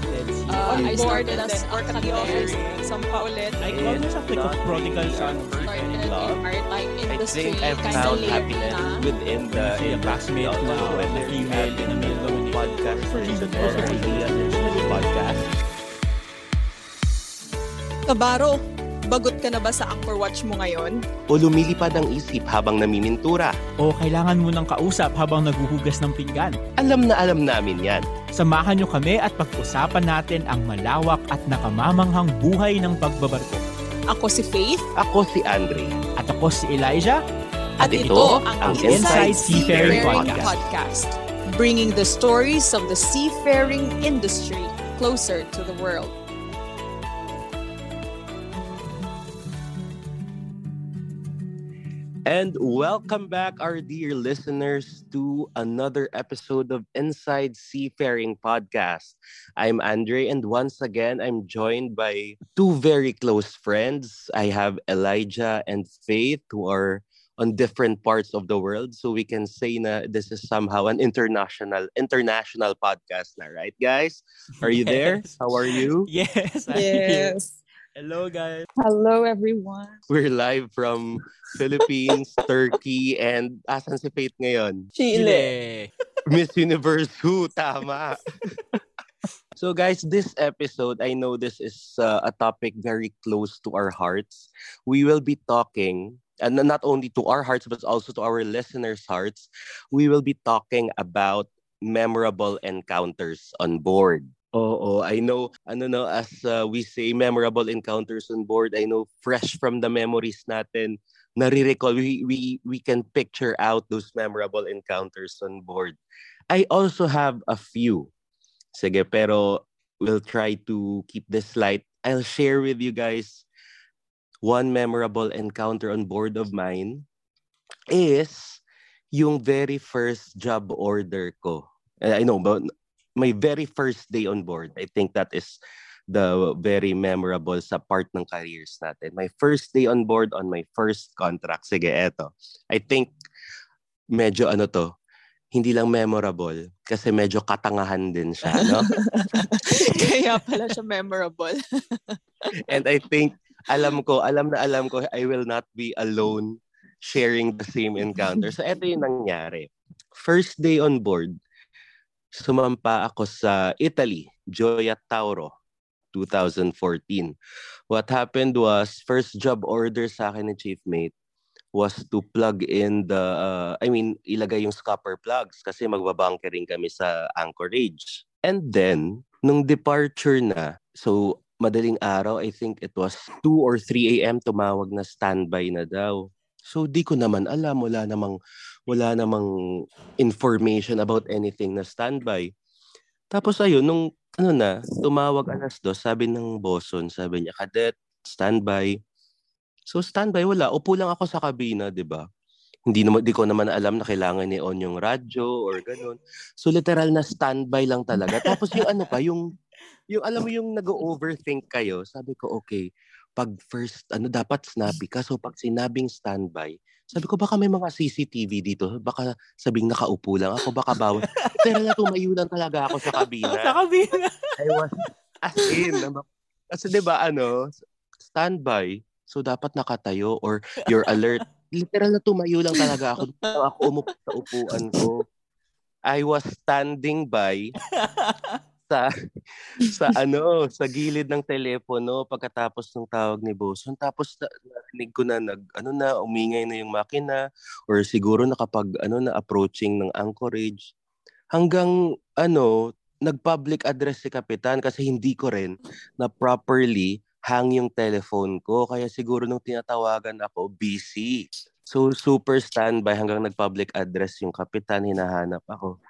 started. Uh, I started and as the academic. office. Sampa ulit. I call myself like a prodigal son. started in love. maritime I industry. think I've found happiness na. within the Kasi a classmate ko na whether na you female in a male dominated podcast For reason or also ideas this podcast. Kabaro, bagot ka na ba sa Anchor Watch mo ngayon? O lumilipad ang isip habang namimintura. O kailangan mo ng kausap habang naguhugas ng pinggan. Alam na alam namin yan. Samahan nyo kami at pag-usapan natin ang malawak at nakamamanghang buhay ng pagbabarko. Ako si Faith. Ako si Andre. At ako si Elijah. At ito ang Inside Seafaring Podcast. Podcast. Bringing the stories of the seafaring industry closer to the world. And welcome back, our dear listeners, to another episode of Inside Seafaring Podcast. I'm Andre, and once again, I'm joined by two very close friends. I have Elijah and Faith, who are on different parts of the world. So we can say na this is somehow an international international podcast na, right, guys? Are you there? How are you? Yes. I'm here. Yes. Hello, guys. Hello, everyone. We're live from Philippines, Turkey, and asan si Faith ngayon? Chile. Miss Universe who? Tama. so guys, this episode, I know this is uh, a topic very close to our hearts. We will be talking, and not only to our hearts, but also to our listeners' hearts, we will be talking about memorable encounters on board. Oo, I know, ano no, as uh, we say, memorable encounters on board, I know fresh from the memories natin, nare-recall, we, we, we can picture out those memorable encounters on board. I also have a few. Sige, pero we'll try to keep this light. I'll share with you guys one memorable encounter on board of mine is yung very first job order ko. I know, but my very first day on board. I think that is the very memorable sa part ng careers natin. My first day on board on my first contract. Sige, eto. I think medyo ano to, hindi lang memorable kasi medyo katangahan din siya, no? Kaya pala siya memorable. And I think alam ko, alam na alam ko I will not be alone sharing the same encounter. So eto yung nangyari. First day on board, sumampa ako sa Italy, Gioia Tauro, 2014. What happened was, first job order sa akin ni Chief Mate was to plug in the, uh, I mean, ilagay yung scupper plugs kasi magbabunkering kami sa Anchorage. And then, nung departure na, so madaling araw, I think it was 2 or 3 a.m. tumawag na standby na daw. So di ko naman alam, wala namang wala namang information about anything na standby. Tapos ayun, nung ano na, tumawag alas dos, sabi ng boson, sabi niya, cadet, standby. So standby, wala. Upo lang ako sa kabina, di ba? Hindi naman, di ko naman alam na kailangan i-on yung radyo or ganun. So literal na standby lang talaga. Tapos yung ano pa, yung, yung alam mo yung nag-overthink kayo, sabi ko, okay, pag first, ano, dapat snappy ka. So pag sinabing standby, sabi ko, baka may mga CCTV dito. Baka sabing nakaupo lang ako, baka bawal. Pero na tumayo lang talaga ako sa kabina. Sa kabina. I was as in. ano, Kasi 'di ba ano, standby. So dapat nakatayo or you're alert. Literal na tumayo lang talaga ako. Ako umupo sa upuan ko. I was standing by sa sa ano, sa gilid ng telepono pagkatapos ng tawag ni Boson. Tapos na, narinig ko na nag ano na umingay na yung makina or siguro nakapag ano na approaching ng Anchorage hanggang ano nag-public address si kapitan kasi hindi ko rin na properly hang yung telephone ko kaya siguro nung tinatawagan ako busy. So super standby hanggang nag-public address yung kapitan hinahanap ako.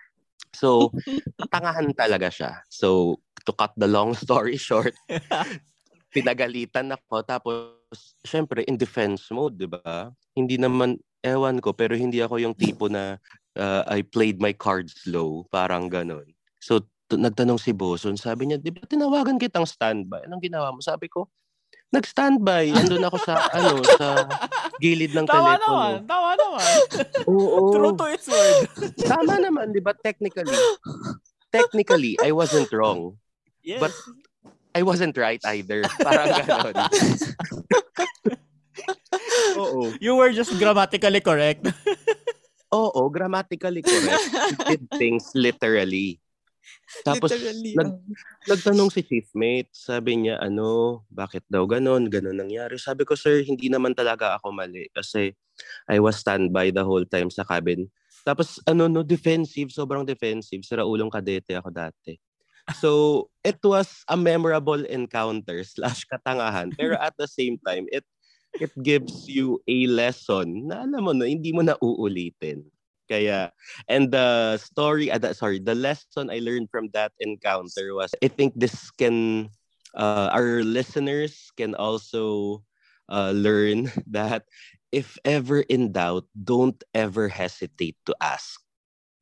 So, tangahan talaga siya. So, to cut the long story short, pinagalitan ako. Tapos, syempre, in defense mode, di ba? Hindi naman, ewan ko, pero hindi ako yung tipo na uh, I played my cards low. Parang ganon. So, t- nagtanong si Boson, sabi niya, di ba tinawagan kitang standby? Anong ginawa mo? Sabi ko, nag-standby. Andun ako sa, ano, sa gilid ng Tawa telepono. naman. Tawa naman. Oo. True to its word. Tama naman, di ba? Technically. Technically, I wasn't wrong. Yes. But I wasn't right either. Parang ganon. Oo. You were just grammatically correct. Oo, grammatically correct. He did things literally. Tapos, nag- nagtanong si chiefmate, sabi niya, ano, bakit daw ganon, ganon nangyari. Sabi ko, sir, hindi naman talaga ako mali kasi I was standby the whole time sa cabin. Tapos, ano, no, defensive, sobrang defensive. Sira ulong kadete ako dati. So, it was a memorable encounter slash katangahan. Pero at the same time, it it gives you a lesson na alam mo na, hindi mo na uulitin. Kaya, and the story, uh, the- sorry, the lesson I learned from that encounter was, I think this can, uh, our listeners can also uh, learn that if ever in doubt, don't ever hesitate to ask.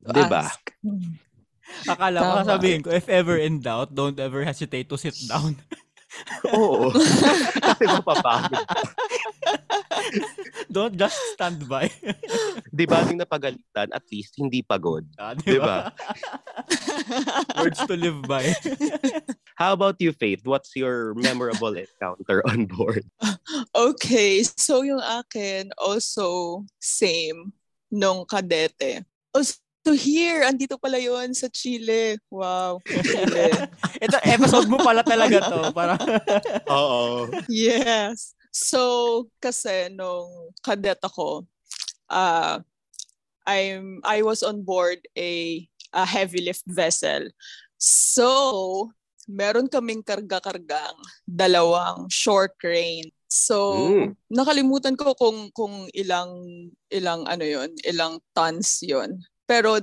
Diba? Ask. Akala ko Tama. sabihin ko, if ever in doubt, don't ever hesitate to sit down. Oo. Kasi mapapagod. don't just stand by. Di ba, yung napagalitan, at least hindi pagod. Ah, Di diba? Words to live by. How about you, Faith? What's your memorable encounter on board? Okay, so yung akin also same nung kadete. Oh, so here, andito pala yon sa Chile. Wow, Chile. Ito, episode mo pala talaga to. Para, Oo. yes. So, kasi nung cadet ako, uh, I'm I was on board a, a heavy lift vessel. So, meron kaming karga-kargang dalawang shore crane. So, Mm. nakalimutan ko kung kung ilang ilang ano 'yon, ilang tons 'yon. Pero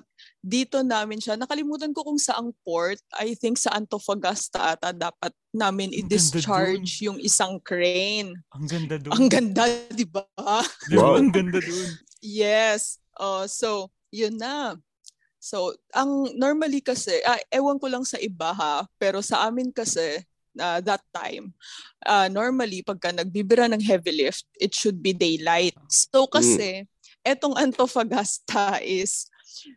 dito namin siya, nakalimutan ko kung saang port. I think sa Antofagasta ata dapat namin i-discharge yung isang crane. ang ganda dun. Ang ganda, di ba? Wow. Ang ganda dun. Yes. Uh, so, yun na. So, ang normally kasi, ah, ewan ko lang sa iba ha, pero sa amin kasi, uh, that time, uh, normally pagka nagbibira ng heavy lift, it should be daylight. So kasi, etong Antofagasta is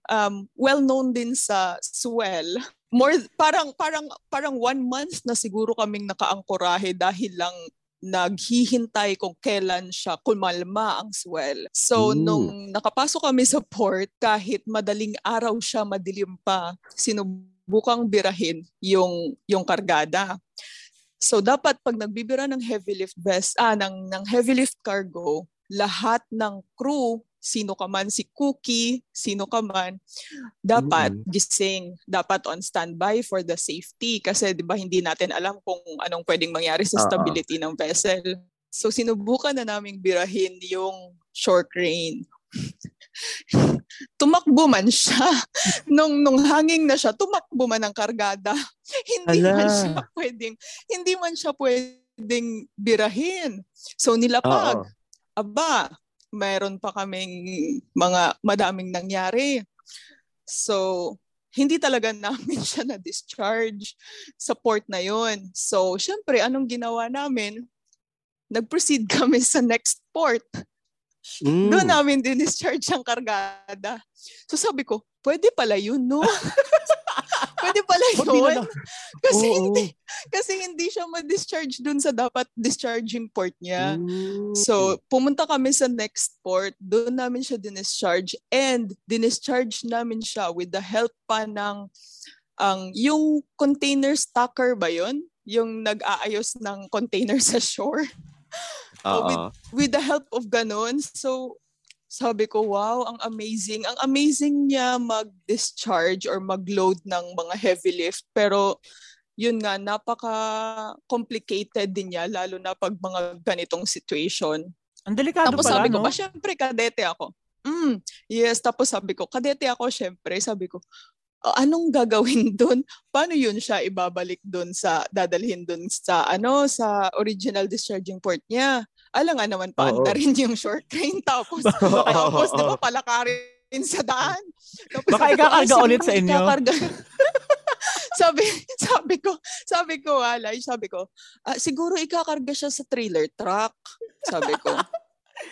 um, well known din sa swell. More parang parang parang one month na siguro kaming nakaangkorahe dahil lang naghihintay kung kailan siya kumalma ang swell. So, Mm. nung nakapasok kami sa port, kahit madaling araw siya, madilim pa, sinubukang birahin yung, yung kargada. So, dapat pag nagbibira ng heavy lift vest, ah, ng, ng heavy lift cargo, lahat ng crew, sino ka man, si Cookie, sino ka man, dapat Mm. gising, dapat on standby for the safety kasi 'di ba hindi natin alam kung anong pwedeng mangyari sa stability ng vessel. So sinubukan na naming birahin yung shore crane. tumakbo man siya. nung, nung hanging na siya, tumakbo man ang kargada. hindi Ala. man siya pwedeng, hindi man siya pwedeng birahin. So nilapag. Oo. Aba, mayroon pa kaming mga madaming nangyari. So, hindi talaga namin siya na-discharge sa port na yon. So, syempre, anong ginawa namin? Nag-proceed kami sa next port. Mm. Doon namin din-discharge ang kargada. So sabi ko, pwede pala yun, no? pwede pala yun. Kasi Oo. hindi, kasi hindi siya ma-discharge dun sa dapat discharging port niya. Mm. So, pumunta kami sa next port, doon namin siya discharge and discharge namin siya with the help pa ng ang yung container stacker ba yon Yung nag-aayos ng container sa shore. Oo. with- With the help of ganun. So, sabi ko, wow, ang amazing. Ang amazing niya mag-discharge or mag-load ng mga heavy lift. Pero, yun nga, napaka-complicated din niya, lalo na pag mga ganitong situation. Ang delikado Tapos pala, sabi ko, no? pa syempre kadete ako. Mm, yes, tapos sabi ko, kadete ako syempre. Sabi ko, "O, anong gagawin doon? Paano yun siya ibabalik doon sa, dadalhin doon sa, ano, sa original discharging port niya? Alam nga naman, paanda Oo. rin yung short train. Tapos, tapos di ba, palakarin sa daan. Tapos Baka ikakarga "Ah, ulit sa inyo." ikakarga." sabi, sabi ko, sabi ko, alay, sabi ko, "Ah, siguro ikakarga siya sa trailer truck. Sabi ko.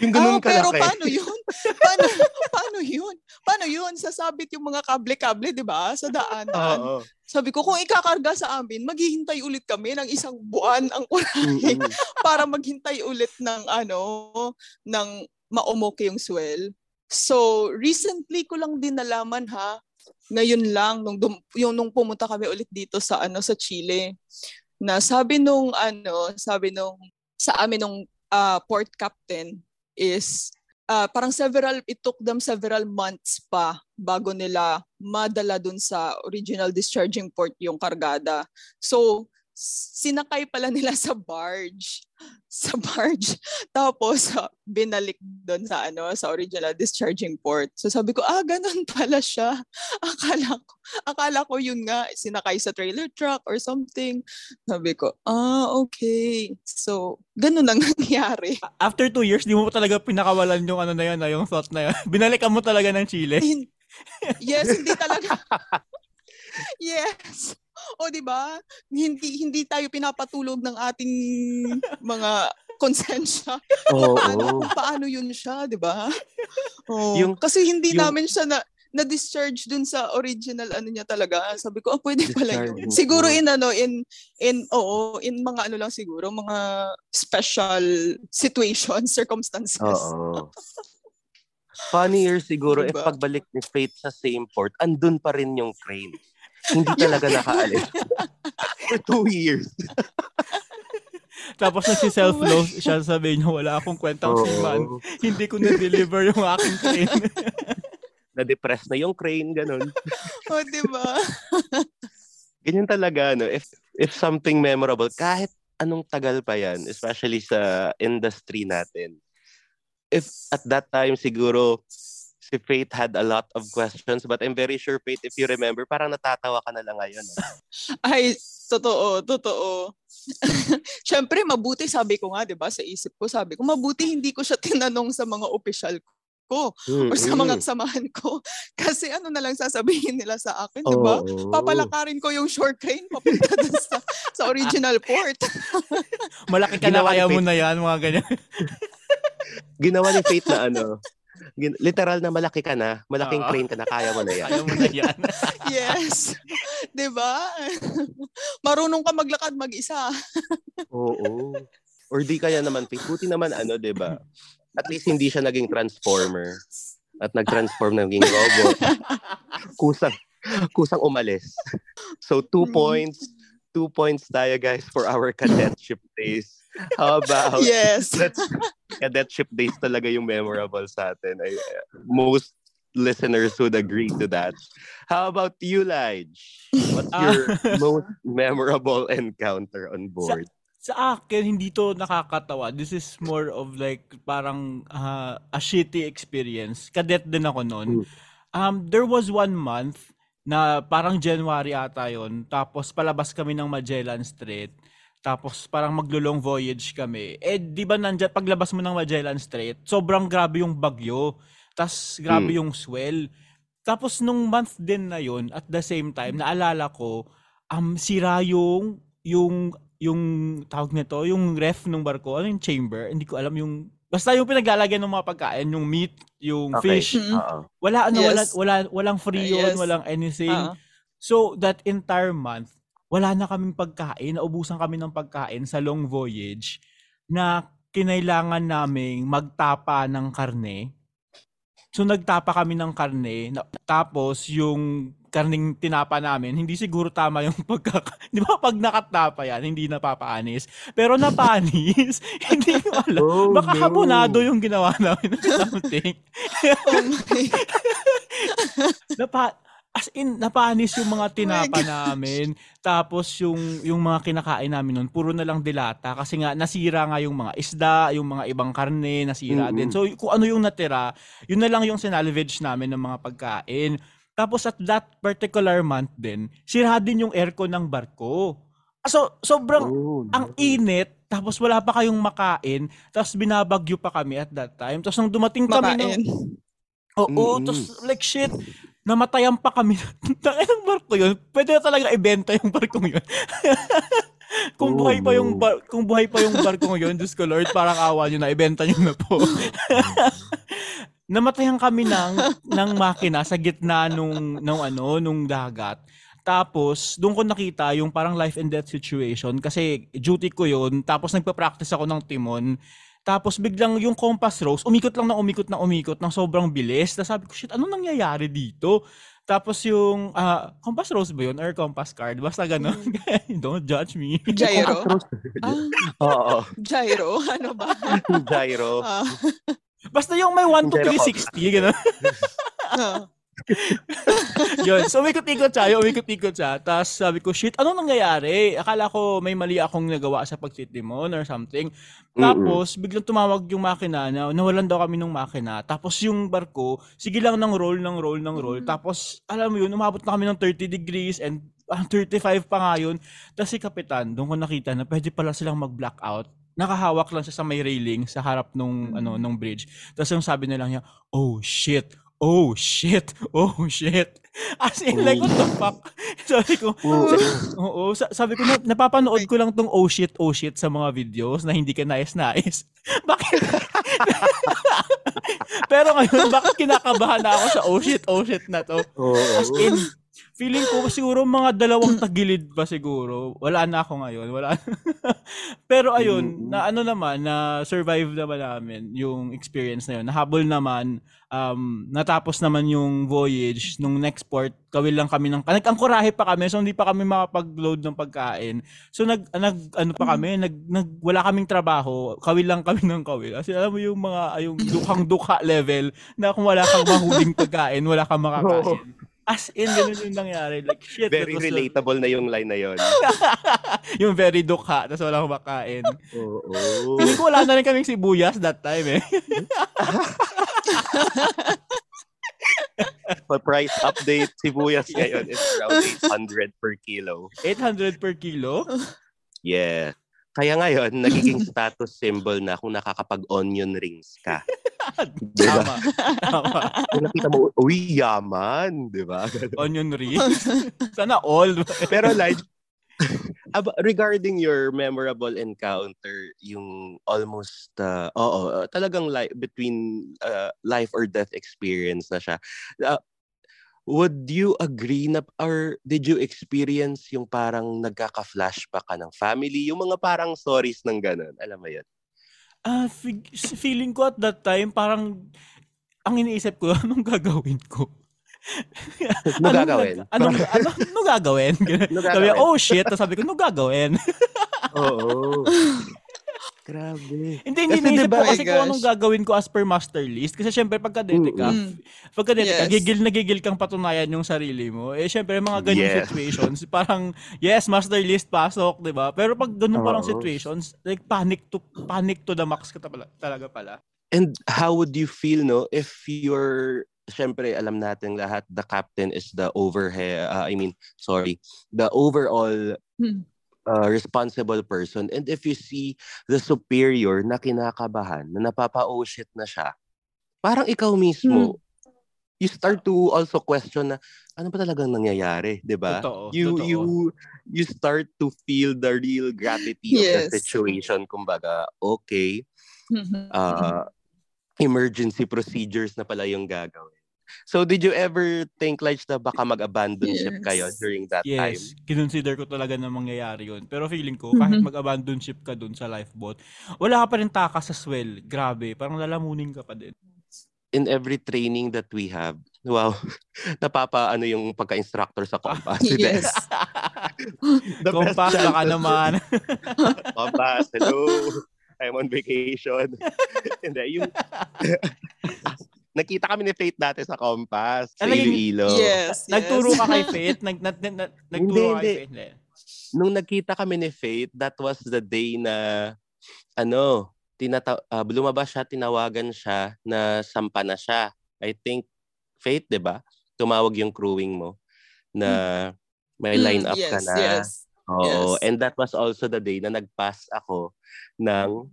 Yung ganun pero kalaki. paano yun? Paano, paano yun? Paano yun? Sasabit yung mga kable-kable, di ba? Sa daanan. Oo. Sabi ko, kung ikakarga sa amin, maghihintay ulit kami ng isang buwan ang kurahe Mm-mm. para maghintay ulit ng ano, ng maumok yung swell. So, recently ko lang din nalaman ha, ngayon lang nung dum- yung nung pumunta kami ulit dito sa ano sa Chile na sabi nung ano, sabi nung sa amin nung ah, port captain is ah, parang several it took them several months pa bago nila madala dun sa original discharging port yung kargada. So sinakay pala nila sa barge. Sa barge. Tapos ah, binalik doon sa ano sa original discharging port. So sabi ko, ah ganun pala siya. Akala ko akala ko yun nga sinakay sa trailer truck or something. Sabi ko, ah okay. So ganun ang nangyari. After two years, di mo talaga pinakawalan yung ano na yun, yung thought na yun. Binalikan mo talaga ng Chile. Yes, hindi talaga. yes. O di ba? Hindi hindi tayo pinapatulog ng ating mga konsensya. Oo. Paano, paano yun siya, di ba? Oh, Yung- kasi hindi yung- namin siya na na-discharge dun sa original ano niya talaga. Sabi ko, oh, pwede pala yun. Siguro in ano, in, in, oo, in mga ano lang siguro, mga special situations, circumstances. Oo. Funnier siguro if Diba? pagbalik ni Faith sa same port, andun pa rin yung crane. Hindi talaga nakaalis. For two years. Tapos na si self-love, siya sabi niya, wala akong kwentang seaman. Oo. Hindi ko na-deliver yung aking train. Na-depress na yung crane, ganun. oh, di ba? Ganyan talaga, no? If, if something memorable, kahit anong tagal pa yan, especially sa industry natin, if at that time siguro si Faith had a lot of questions, but I'm very sure, Faith, if you remember, parang natatawa ka na lang ngayon. ah. Ay, totoo, totoo. Siyempre, mabuti, sabi ko nga, di ba, sa isip ko, sabi ko, mabuti hindi ko siya tinanong sa mga opisyal ko or sa mga samahan ko. Kasi ano na lang sasabihin nila sa akin, di ba? Oo. Papalakarin ko yung short crane papunta dun sa, sa original port. Malaki ka na, kaya mo na yan, mga ganyan. Ginawa ni Faith na ano, literal na malaki ka na, malaking Oo. crane ka na, kaya mo na yan. Kaya mo na yan. yes. di ba? Marunong ka maglakad mag-isa. Oo. Or di kaya naman, buti naman ano, di ba? At least hindi siya naging transformer at nag-transform na naging robot. kusang, kusang umalis. So, two Mm. points. Two points tayo, guys, for our cadetship days. How about Yes. That's, cadetship days talaga yung memorable sa atin. I, most listeners would agree to that. How about you, Lige? What's Ah. your most memorable encounter on board? Sa akin, hindi to nakakatawa. This is more of like parang ah, a shitty experience. Cadet din ako noon. Mm. Um, there was one month na parang January ata yon. Tapos palabas kami ng Magellan Strait. Tapos parang maglo-long voyage kami. Eh, di ba nandyan, paglabas mo ng Magellan Strait, sobrang grabe yung bagyo. Tapos grabe yung swell. Tapos nung month din na yon at the same time, naalala ko, um, sira yung, yung, yung tawag nito, yung ref ng barko, ano yung chamber, hindi ko alam yung, basta yung pinaglalagyan ng mga pagkain, yung meat, yung Okay. fish, Mm. Oo. wala ano, wala, Yes. wala, walang free yun, Yes. walang anything. Ah. So, that entire month, wala na kaming pagkain, naubusan kami ng pagkain sa long voyage na kinailangan naming magtapa ng karne. So, nagtapa kami ng karne, na- tapos yung karning tinapa namin, hindi siguro tama yung pagkaka... Di ba pag nakatapa yan, hindi napapaanis? Pero napanis. hindi ko alam. Oh, Baka no. habonado yung ginawa namin something. Oh Napa, as in, napanis yung mga tinapa God. namin. Tapos yung, yung mga kinakain namin nun, puro na lang dilata. Kasi nga, nasira nga yung mga isda, yung mga ibang karne, nasira Mm-mm. din. So, kung ano yung natira, yun na lang yung sinalvage namin ng mga pagkain. Tapos at that particular month din, sira din yung aircon ng barko. Ah, So, sobrang, Oh, ang init, tapos wala pa kayong makain, tapos binabagyo pa kami at that time. Tapos nung dumating kami ng, Makain. Oo, Mm-mm. tapos like shit, namatayan pa kami. Tangin ng barko yun. Pwede na talaga ibenta yung barkong yun. kung Oh, buhay pa yung bar, kung buhay pa yung barko ngayon, Diyos ko Lord, parang awa nyo na, ibenta nyo na po. Namatayan kami ng ng makina sa gitna nung nung ano, nung dagat. Tapos, doon ko nakita yung parang life and death situation kasi duty ko yun. Tapos nagpa-practice ako ng timon. Tapos biglang yung compass rose, umikot lang na umikot na umikot ng sobrang bilis. Tapos sabi ko, shit, ano nangyayari dito? Tapos yung, ah, compass rose ba yun? Or compass card? Basta ganun. Don't judge me. Gyro? Ah, Oo. gyro? Ano ba? Gyro. Ah, Basta yung may 1 to Gyro 360, ganun. Yun. So, umikot-ikot siya. Yung umikot-ikot siya. Tapos sabi ko, shit, ano nangyayari? Akala ko may mali akong nagawa sa pagtitimon or something. Tapos, biglang tumawag yung makina na nawalan daw kami ng makina. Tapos yung barko, sige lang ng roll, ng roll, ng roll. Tapos, alam mo yun, umabot na kami ng 30 degrees and ah, 35 pa nga yun. Tapos si Kapitan, doon ko nakita na pwede pala silang mag-blackout. Nakahawak lang siya sa may railing sa harap nung ano nung bridge. Tapos yung sabi na lang niya, "Oh shit. Oh shit. Oh shit." As in like what the fuck? sabi ko, Oo. oo, sa- sabi ko na, napapanood ko lang tong oh shit, oh shit sa mga videos na hindi ka nais-nais. Bakit? Pero ngayon, bakit kinakabahan na ako sa oh shit, oh shit na to? Oo. As in, feeling ko siguro mga dalawang tagilid pa siguro. Wala na ako ngayon. Wala Pero ayun, Mm. na ano naman, na survive naman namin yung experience na yun. Nahabol naman, um, natapos naman yung voyage. Nung next port, kawil lang kami ng, nag-angkorahe pa kami, so hindi pa kami makapag-load ng pagkain. So nag, nag ano pa kami, nag, nag, wala kaming trabaho, kawil lang kami ng kawil. Kasi alam mo yung mga, yung dukhang-dukha level, na kung wala kang mahuling pagkain, wala kang makakain. As in, ganun yung nangyari. Like, shit. Very was the- relatable na yung line na yon. yung very dukha, tapos wala akong makain. Oo. Feeling ko wala na rin kaming sibuyas that time eh. For price update, sibuyas ngayon is around 800 per kilo. 800 per kilo? Yeah. Kaya ngayon, nagiging status symbol na kung nakakapag-onion rings ka. Diba? Tama. Tama. Kung nakita mo, uy, yaman. Diba? Onion rings. Sana all. Pero like, regarding your memorable encounter, yung almost, uh, oo, talagang li- between uh, life or death experience na siya. Uh, would you agree na, or did you experience yung parang nagkaka-flashback ka ng family? Yung mga parang stories ng ganun. Alam mo yun? Ah, fig- feeling ko at that time, parang, ang iniisip ko, anong gagawin ko? Ano gagawin? anong, anong gagawin? Ano Sabi, oh shit. Sabi ko, anong gagawin? Oo. Grabe. Hindi, hindi Kasi naisip diba, ko kasi my kung gosh. anong gagawin ko as per master list. Kasi syempre, pagka-dete ka, Mm. pagka-dete ka, Yes. gigil na gigil kang patunayan yung sarili mo. Eh, syempre, mga ganyung Yes. situations, parang, yes, master list, pasok, di ba? Pero pag ganun parang Oo. situations, like, panic to, panic to the max ka ta- talaga pala. And how would you feel, no, if you're, syempre, alam natin lahat, the captain is the overhead, uh, I mean, sorry, the overall Hmm. Uh, responsible person. And if you see the superior na kinakabahan, na napapa-oh shit na siya, parang ikaw mismo, you start to also question na, ano ba talagang nangyayari, di ba? Totoo, You, totoo. you, you start to feel the real gravity of Yes. the situation. Kumbaga, okay, Mhm. uh, emergency procedures na pala yung gagawin. So, did you ever think like na baka mag-abandon ship Yes. kayo during that time? Yes, kinonsider ko talaga na mangyayari yun. Pero feeling ko, kahit Mhm. mag-abandon ship ka dun sa lifeboat, wala ka pa rin takas sa swell. Grabe, parang lalamunin ka pa din. In every training that we have, wow, napapa ano yung pagka-instructor sa Compass. Yes. The chance baka naman. Compass, hello. I'm on vacation. Hindi, yung... Nakita kami ni Faith dati sa Compass, sa Iloilo. Yes, yes. Nagturo ka kay Faith? Nag, nag, nag, nag- nagturo Hindi, ka kay hindi. Faith? Hindi. nung nagkita kami ni Faith, that was the day na ano, tinata ah, lumabas siya, tinawagan siya na sampa na siya. I think Faith, 'di ba? Tumawag yung crewing mo na may Mm, line up yes, ka na. Yes. Oo, yes. and that was also the day na nag-pass ako ng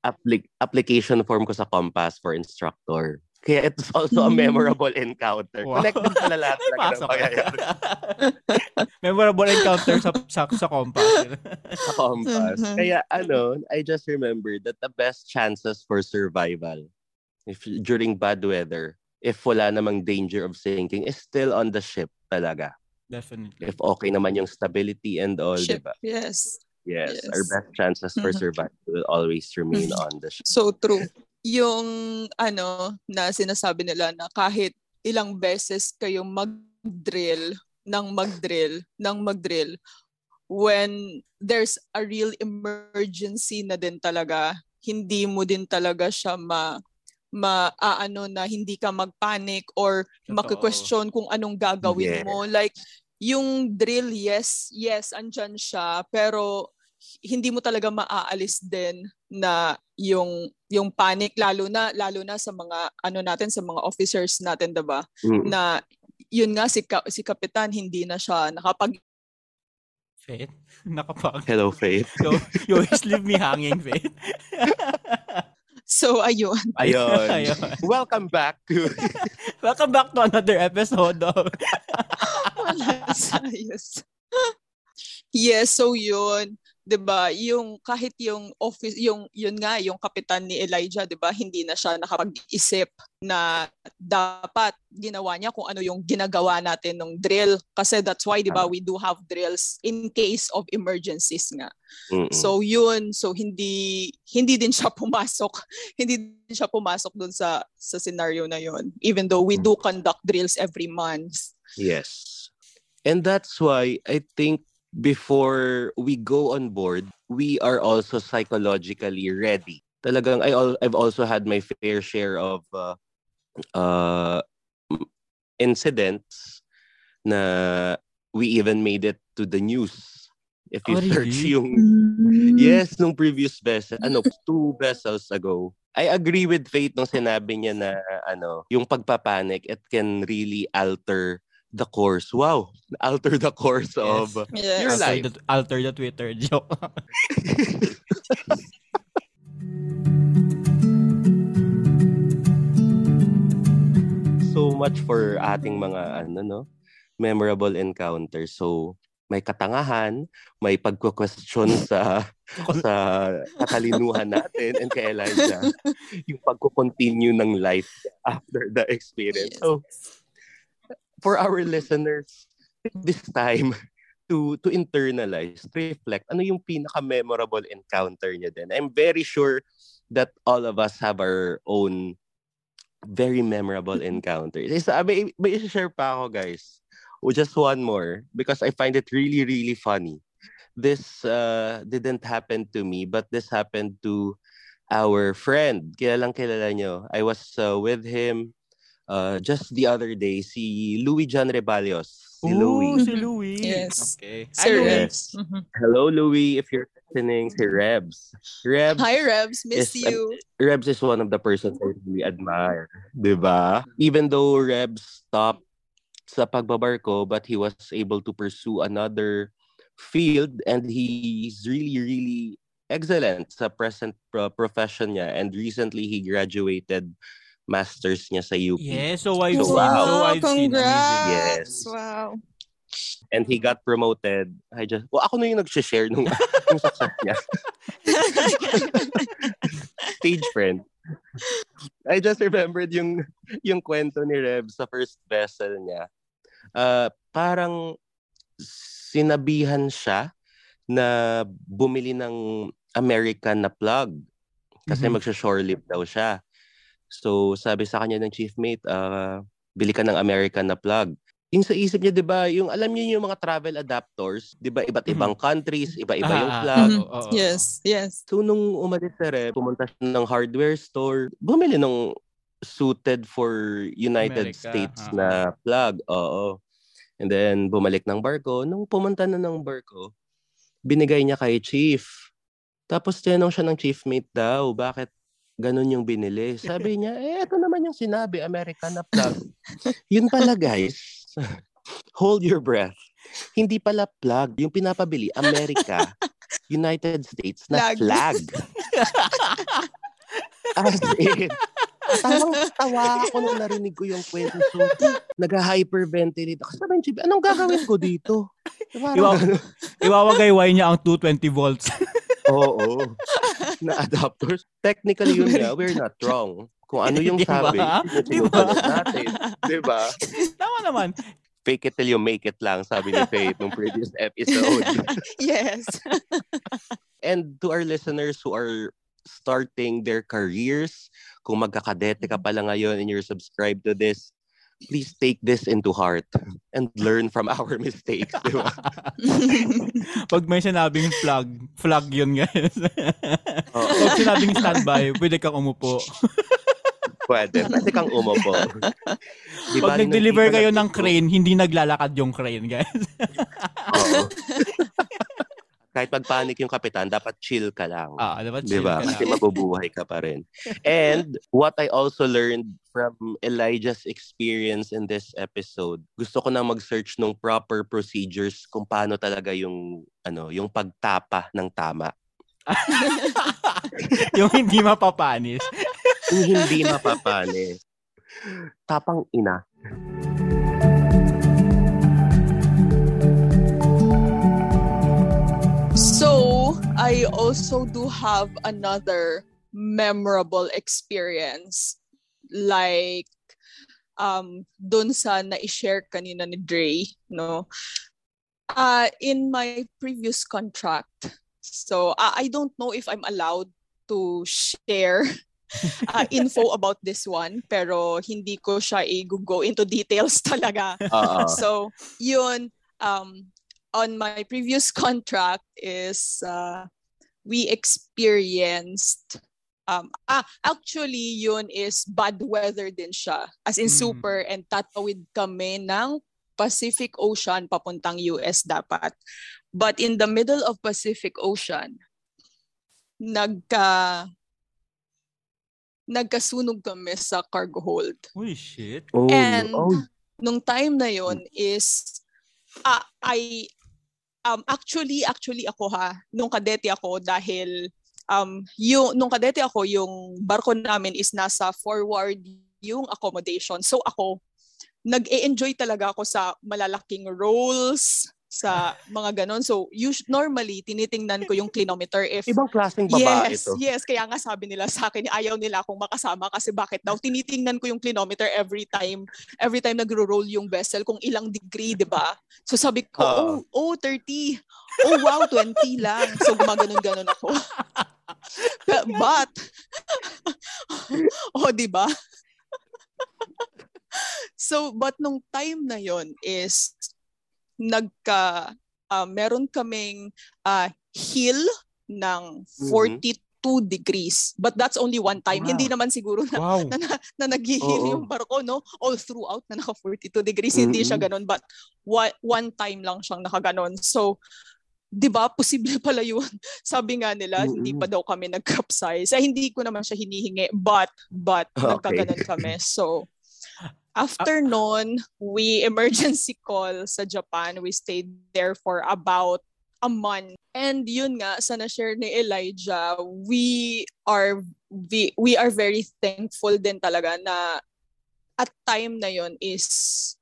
appli- application form ko sa Compass for instructor. Kaya it's also a memorable encounter. Wow. Connected pala lahat talaga ng pangyayari Memorable encounter sa sa, sa compass. sa compass. Mhm. Kaya ano, I just remember that the best chances for survival if during bad weather, if wala namang danger of sinking, is still on the ship talaga. Definitely. If okay naman yung stability and all, di Ship. ba? Yes. Yes, Yes. our best chances for Mhm. survival will always remain Mhm. on the ship. So true. Yung ano na sinasabi nila na kahit ilang beses kayong mag-drill, ng mag-drill, ng mag-drill, when there's a real emergency na din talaga, hindi mo din talaga siya ma maaano na hindi ka magpanic or Totoo. maki-question kung anong gagawin Yes. mo. Like, yung drill, yes, yes, andyan siya, pero hindi mo talaga maaalis din na yung yung panic lalo na lalo na sa mga ano natin sa mga officers natin 'di ba Mm. na yun nga si ka, si kapitan hindi na siya nakapag Faith. Nakapag. Hello, Faith. So, you always leave me hanging, Faith. so ayun Ayun. Ayun. Welcome back to Welcome back to another episode of wala yes so yun 'di ba yung kahit yung office yung yun nga yung kapitan ni Elijah 'di ba hindi na siya nakapag-isip na dapat ginawa niya kung ano yung ginagawa natin ng drill kasi that's why 'di ba we do have drills in case of emergencies nga Mm-mm. So yun, so hindi hindi din siya pumasok. hindi din siya pumasok dun sa sa scenario na yun. Even though we do conduct drills every month. Yes. And that's why I think before we go on board, we are also psychologically ready. Talagang I al- I've also had my fair share of uh, uh, incidents na we even made it to the news. If you Oh, really? search yung Yes, nung previous vessel, ano, two vessels ago. I agree with Faith nung sinabi niya na ano, yung pagpapanik, it can really alter the course. Wow, alter the course Yes. of Yes. Your alter life. the, alter the Twitter joke. so much for ating mga ano no, memorable encounters. So may katangahan, may pagko-question sa sa katalinuhan natin and kay Elijah, yung pagko-continue ng life after the experience. Yes. So for our listeners, this time to to internalize, to reflect, ano yung pinaka-memorable encounter niya din. I'm very sure that all of us have our own very memorable encounters. Isa, may, may share pa ako, guys. O just one more because I find it really, really funny. This uh, didn't happen to me, but this happened to our friend. Kilalang kilala nyo. I was uh, with him uh, just the other day, si Louis John Rebalios. Si Ooh, Louis. si Louis. Yes. Okay. Sir Hi, Louis. Rebs. Mhm. Hello, Louis, if you're listening. Si Rebs. Rebs, Hi Rebs, miss Yes, you. Rebs is one of the persons I really admire. 'di ba? Even though Rebs stopped sa pagbabarko, but he was able to pursue another field and he's really, really excellent sa present pro- profession niya. And recently, he graduated master's niya sa UP. Yes, so I've So, seen, wow. so congrats. Yes. Wow. And he got promoted. I just, well, ako na yung nag-share nung, nung success niya. stage friend. I just remembered yung yung kwento ni Rev sa first vessel niya. Uh, parang sinabihan siya na bumili ng American na plug kasi Mhm. magsha-shore lift daw siya. So sabi sa kanya ng chief mate, uh, bili ka ng American na plug. Yung sa isip niya, 'di ba, yung alam niyo yung mga travel adapters, 'di ba, iba't ibang countries, iba-iba yung Ah, ah, plug. Mhm. oo, oo, oo. yes, yes. So nung umalis na rin, pumunta siya ng hardware store, bumili ng suited for United America, States ah. na plug. Oo. And then bumalik ng barko. Nung pumunta na ng barko, binigay niya kay chief. Tapos tinanong siya ng chief mate daw, bakit ganun yung binili? Sabi niya, eh, ito naman yung sinabi, American na plug. Yun pala, guys. Hold your breath. Hindi pala plug. Yung pinapabili, America, United States na Flag. flag. As in, Tawang tawa ako nung narinig ko yung kwento. So, nag-hyperventilate ako. Sabi ni anong gagawin ko dito? Iwa-. Iwawagayway niya ang 220 volts. Oo. Na adapters. Technically yun nga, we're not wrong. Kung ano yung Diba? sabi, Diba? natin. Diba? Tama naman. Fake it till you make it lang, sabi ni Faith nung previous episode. yes. And to our listeners who are starting their careers, kung magkakadete ka pala ngayon and you're subscribed to this, please take this into heart and learn from our mistakes. Di ba? Pag may sinabing flag, flag yun guys. Oo. Pag sinabing standby, pwede kang umupo. Pwede. Pwede kang umupo. Di Pag nag-deliver kayo ng crane, hindi naglalakad yung crane guys. Oo. Kahit pag-panic yung kapitan, dapat chill ka lang. Ah, dapat Di chill ba? ka Kasi mabubuhay ka pa rin. And what I also learned from Elijah's experience in this episode, gusto ko na mag-search ng proper procedures kung paano talaga yung ano, yung pagtapa ng tama. yung hindi mapapanis. Yung hindi mapapanis. Tapang ina. I also do have another memorable experience. Like, um, dun sa na-share kanina ni Dre, no? Uh, in my previous contract, so uh, I don't know if I'm allowed to share uh, info about this one, pero hindi ko siya i-go into details talaga. Oo. So, yun, um, on my previous contract is uh, we experienced um, ah, actually yun is bad weather din siya. As in Mm. super and tatawid kami ng Pacific Ocean papuntang US dapat. But in the middle of Pacific Ocean, nagka nagkasunog kami sa cargo hold. Uy, shit. Oh, And oh, nung time na yon is ah, I um actually actually ako ha nung kadete ako dahil um yung nung kadete ako yung barko namin is nasa forward yung accommodation. So ako nag-e-enjoy talaga ako sa malalaking rolls sa mga ganon. So us- normally tinitingnan ko yung clinometer if ibang klaseng babae yes, ito. yes. Kaya nga sabi nila sa akin, ayaw nila akong makasama kasi bakit daw? Tinitingnan ko yung clinometer every time, every time nagro-roll yung vessel kung ilang degree, di ba? So sabi ko, Oo. oh, oh, 30. Oh, wow, 20 lang. So gumaganon-ganon ako. But, oh, di ba? so, but nung time na yon is, nagka, ah, meron kaming ah, hill ng 42 degrees. But that's only one time. Wow. Hindi naman siguro na, Wow. na, na, na nag-heal Oo. yung barko, no? All throughout na naka 42 degrees. Hindi siya ganun. But one, one time lang siyang nakaganon. So, di ba, posible pala yun. Sabi nga nila, hindi Mm-mm. pa daw kami nag-capsize. Ay, hindi ko naman siya hinihingi. But, but, Okay. nagkaganon kami. So, after nun, we emergency call sa Japan. We stayed there for about a month. And yun nga, sa na-share ni Elijah, we are we, we are very thankful din talaga na at time na yon is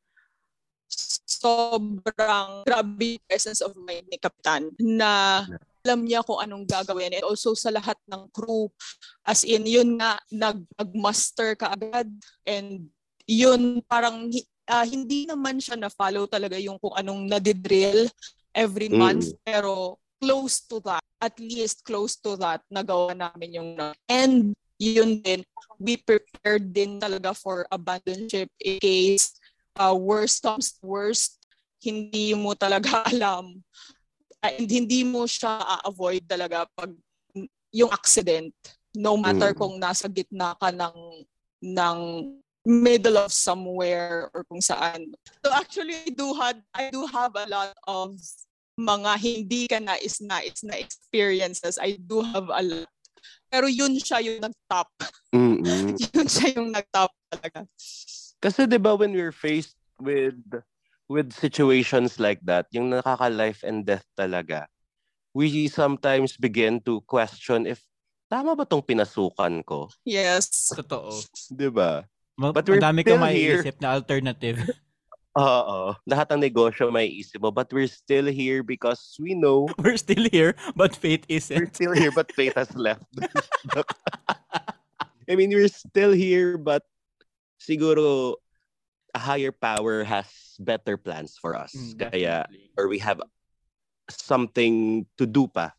sobrang grabe presence of mind ni Kapitan na alam niya kung anong gagawin and also sa lahat ng crew as in yun nga nag nag-master ka agad and yun parang ah, hindi naman siya na follow talaga yung kung anong nadidrill every Mm. month pero close to that at least close to that nagawa namin yung and yun din we prepared din talaga for abandon ship in case uh, worst comes worst hindi mo talaga alam uh, and hindi mo siya a-avoid talaga pag yung accident no matter Mm. kung nasa gitna ka ng ng middle of somewhere or kung saan. So actually I do had I do have a lot of mga hindi ka nais-nais na experiences. I do have a lot. Pero yun siya yung nag-top. Mm-mm. yun siya yung nag-top talaga. Kasi 'di ba when we're faced with with situations like that, yung nakaka life and death talaga, we sometimes begin to question if tama ba tong pinasukan ko? Yes. Totoo. 'Di ba? Ma- But we're Madami kang still here. maiisip na alternative. Oo. Lahat ng negosyo may isip mo. But we're still here because we know We're still here, but fate isn't. we're still here but fate has left. I mean, we're still here but siguro a higher power has better plans for us. Mm, Kaya, or we have something to do pa.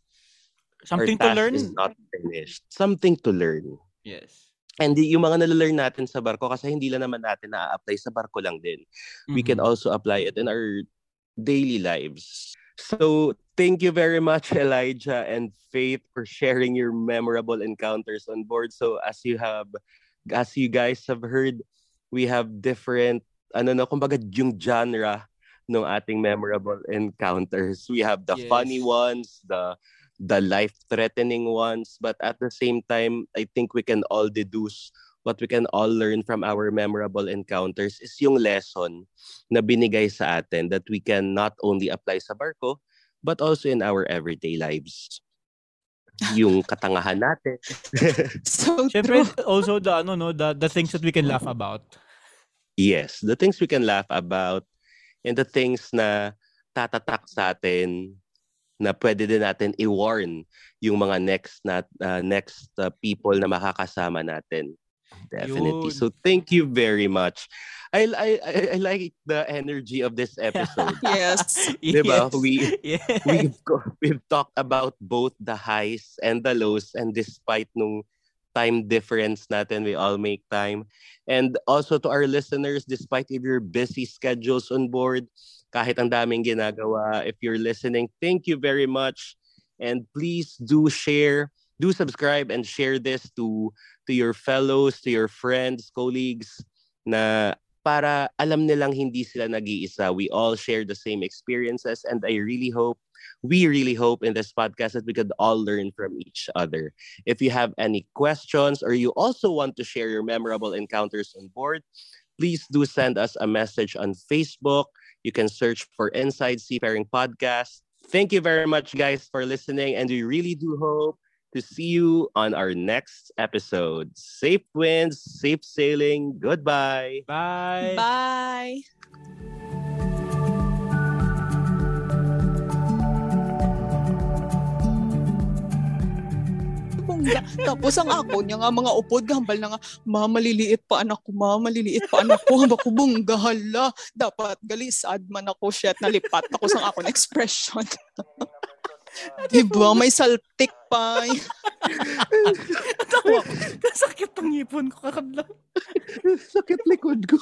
Something to learn. is not finished. Something to learn. Yes. And yung mga nalalearn natin sa barko, kasi hindi lang naman natin na-apply sa barko lang din. We can Mhm. also apply it in our daily lives. So, thank you very much, Elijah and Faith, for sharing your memorable encounters on board. So, as you have, as you guys have heard, we have different, ano no, kumbaga yung genre ng ating memorable encounters. We have the Yes. funny ones, the the life-threatening ones, but at the same time, I think we can all deduce what we can all learn from our memorable encounters is yung lesson na binigay sa atin that we can not only apply sa barko, but also in our everyday lives. Yung katangahan natin. So Siyempre, true. also the, ano, no, the, the things that we can laugh about. yes, the things we can laugh about and the things na tatatak sa atin na pwede din natin i-warn yung mga next na uh, next uh, people na makakasama natin. Definitely. Yun. So thank you very much. I I I- like the energy of this episode. Yes. Diba? Yes. We- Yes. we've we've talked about both the highs and the lows and despite nung time difference natin we all make time and also to our listeners despite if your busy schedules on board kahit ang daming ginagawa if you're listening thank you very much and please do share do subscribe and share this to to your fellows to your friends colleagues na para alam nilang hindi sila nag-iisa we all share the same experiences and I really hope we really hope in this podcast that we could all learn from each other. If you have any questions or you also want to share your memorable encounters on board, please do send us a message on Facebook. You can search for Inside Seafaring Podcast. Thank you very much, guys, for listening. And we really do hope to see you on our next episode. Safe winds, safe sailing. Goodbye. Bye. Bye. Tapos ang ako niya nga mga upod gambal na nga ma maliliit pa anak ko ma maliliit pa anak ko hamba ko bongga hala dapat galisad man ako shit nalipat ako sa ako na expression diba may saltik pa Tawa ko. Nasakit ang ngipon ko kakadla. Sakit likod ko.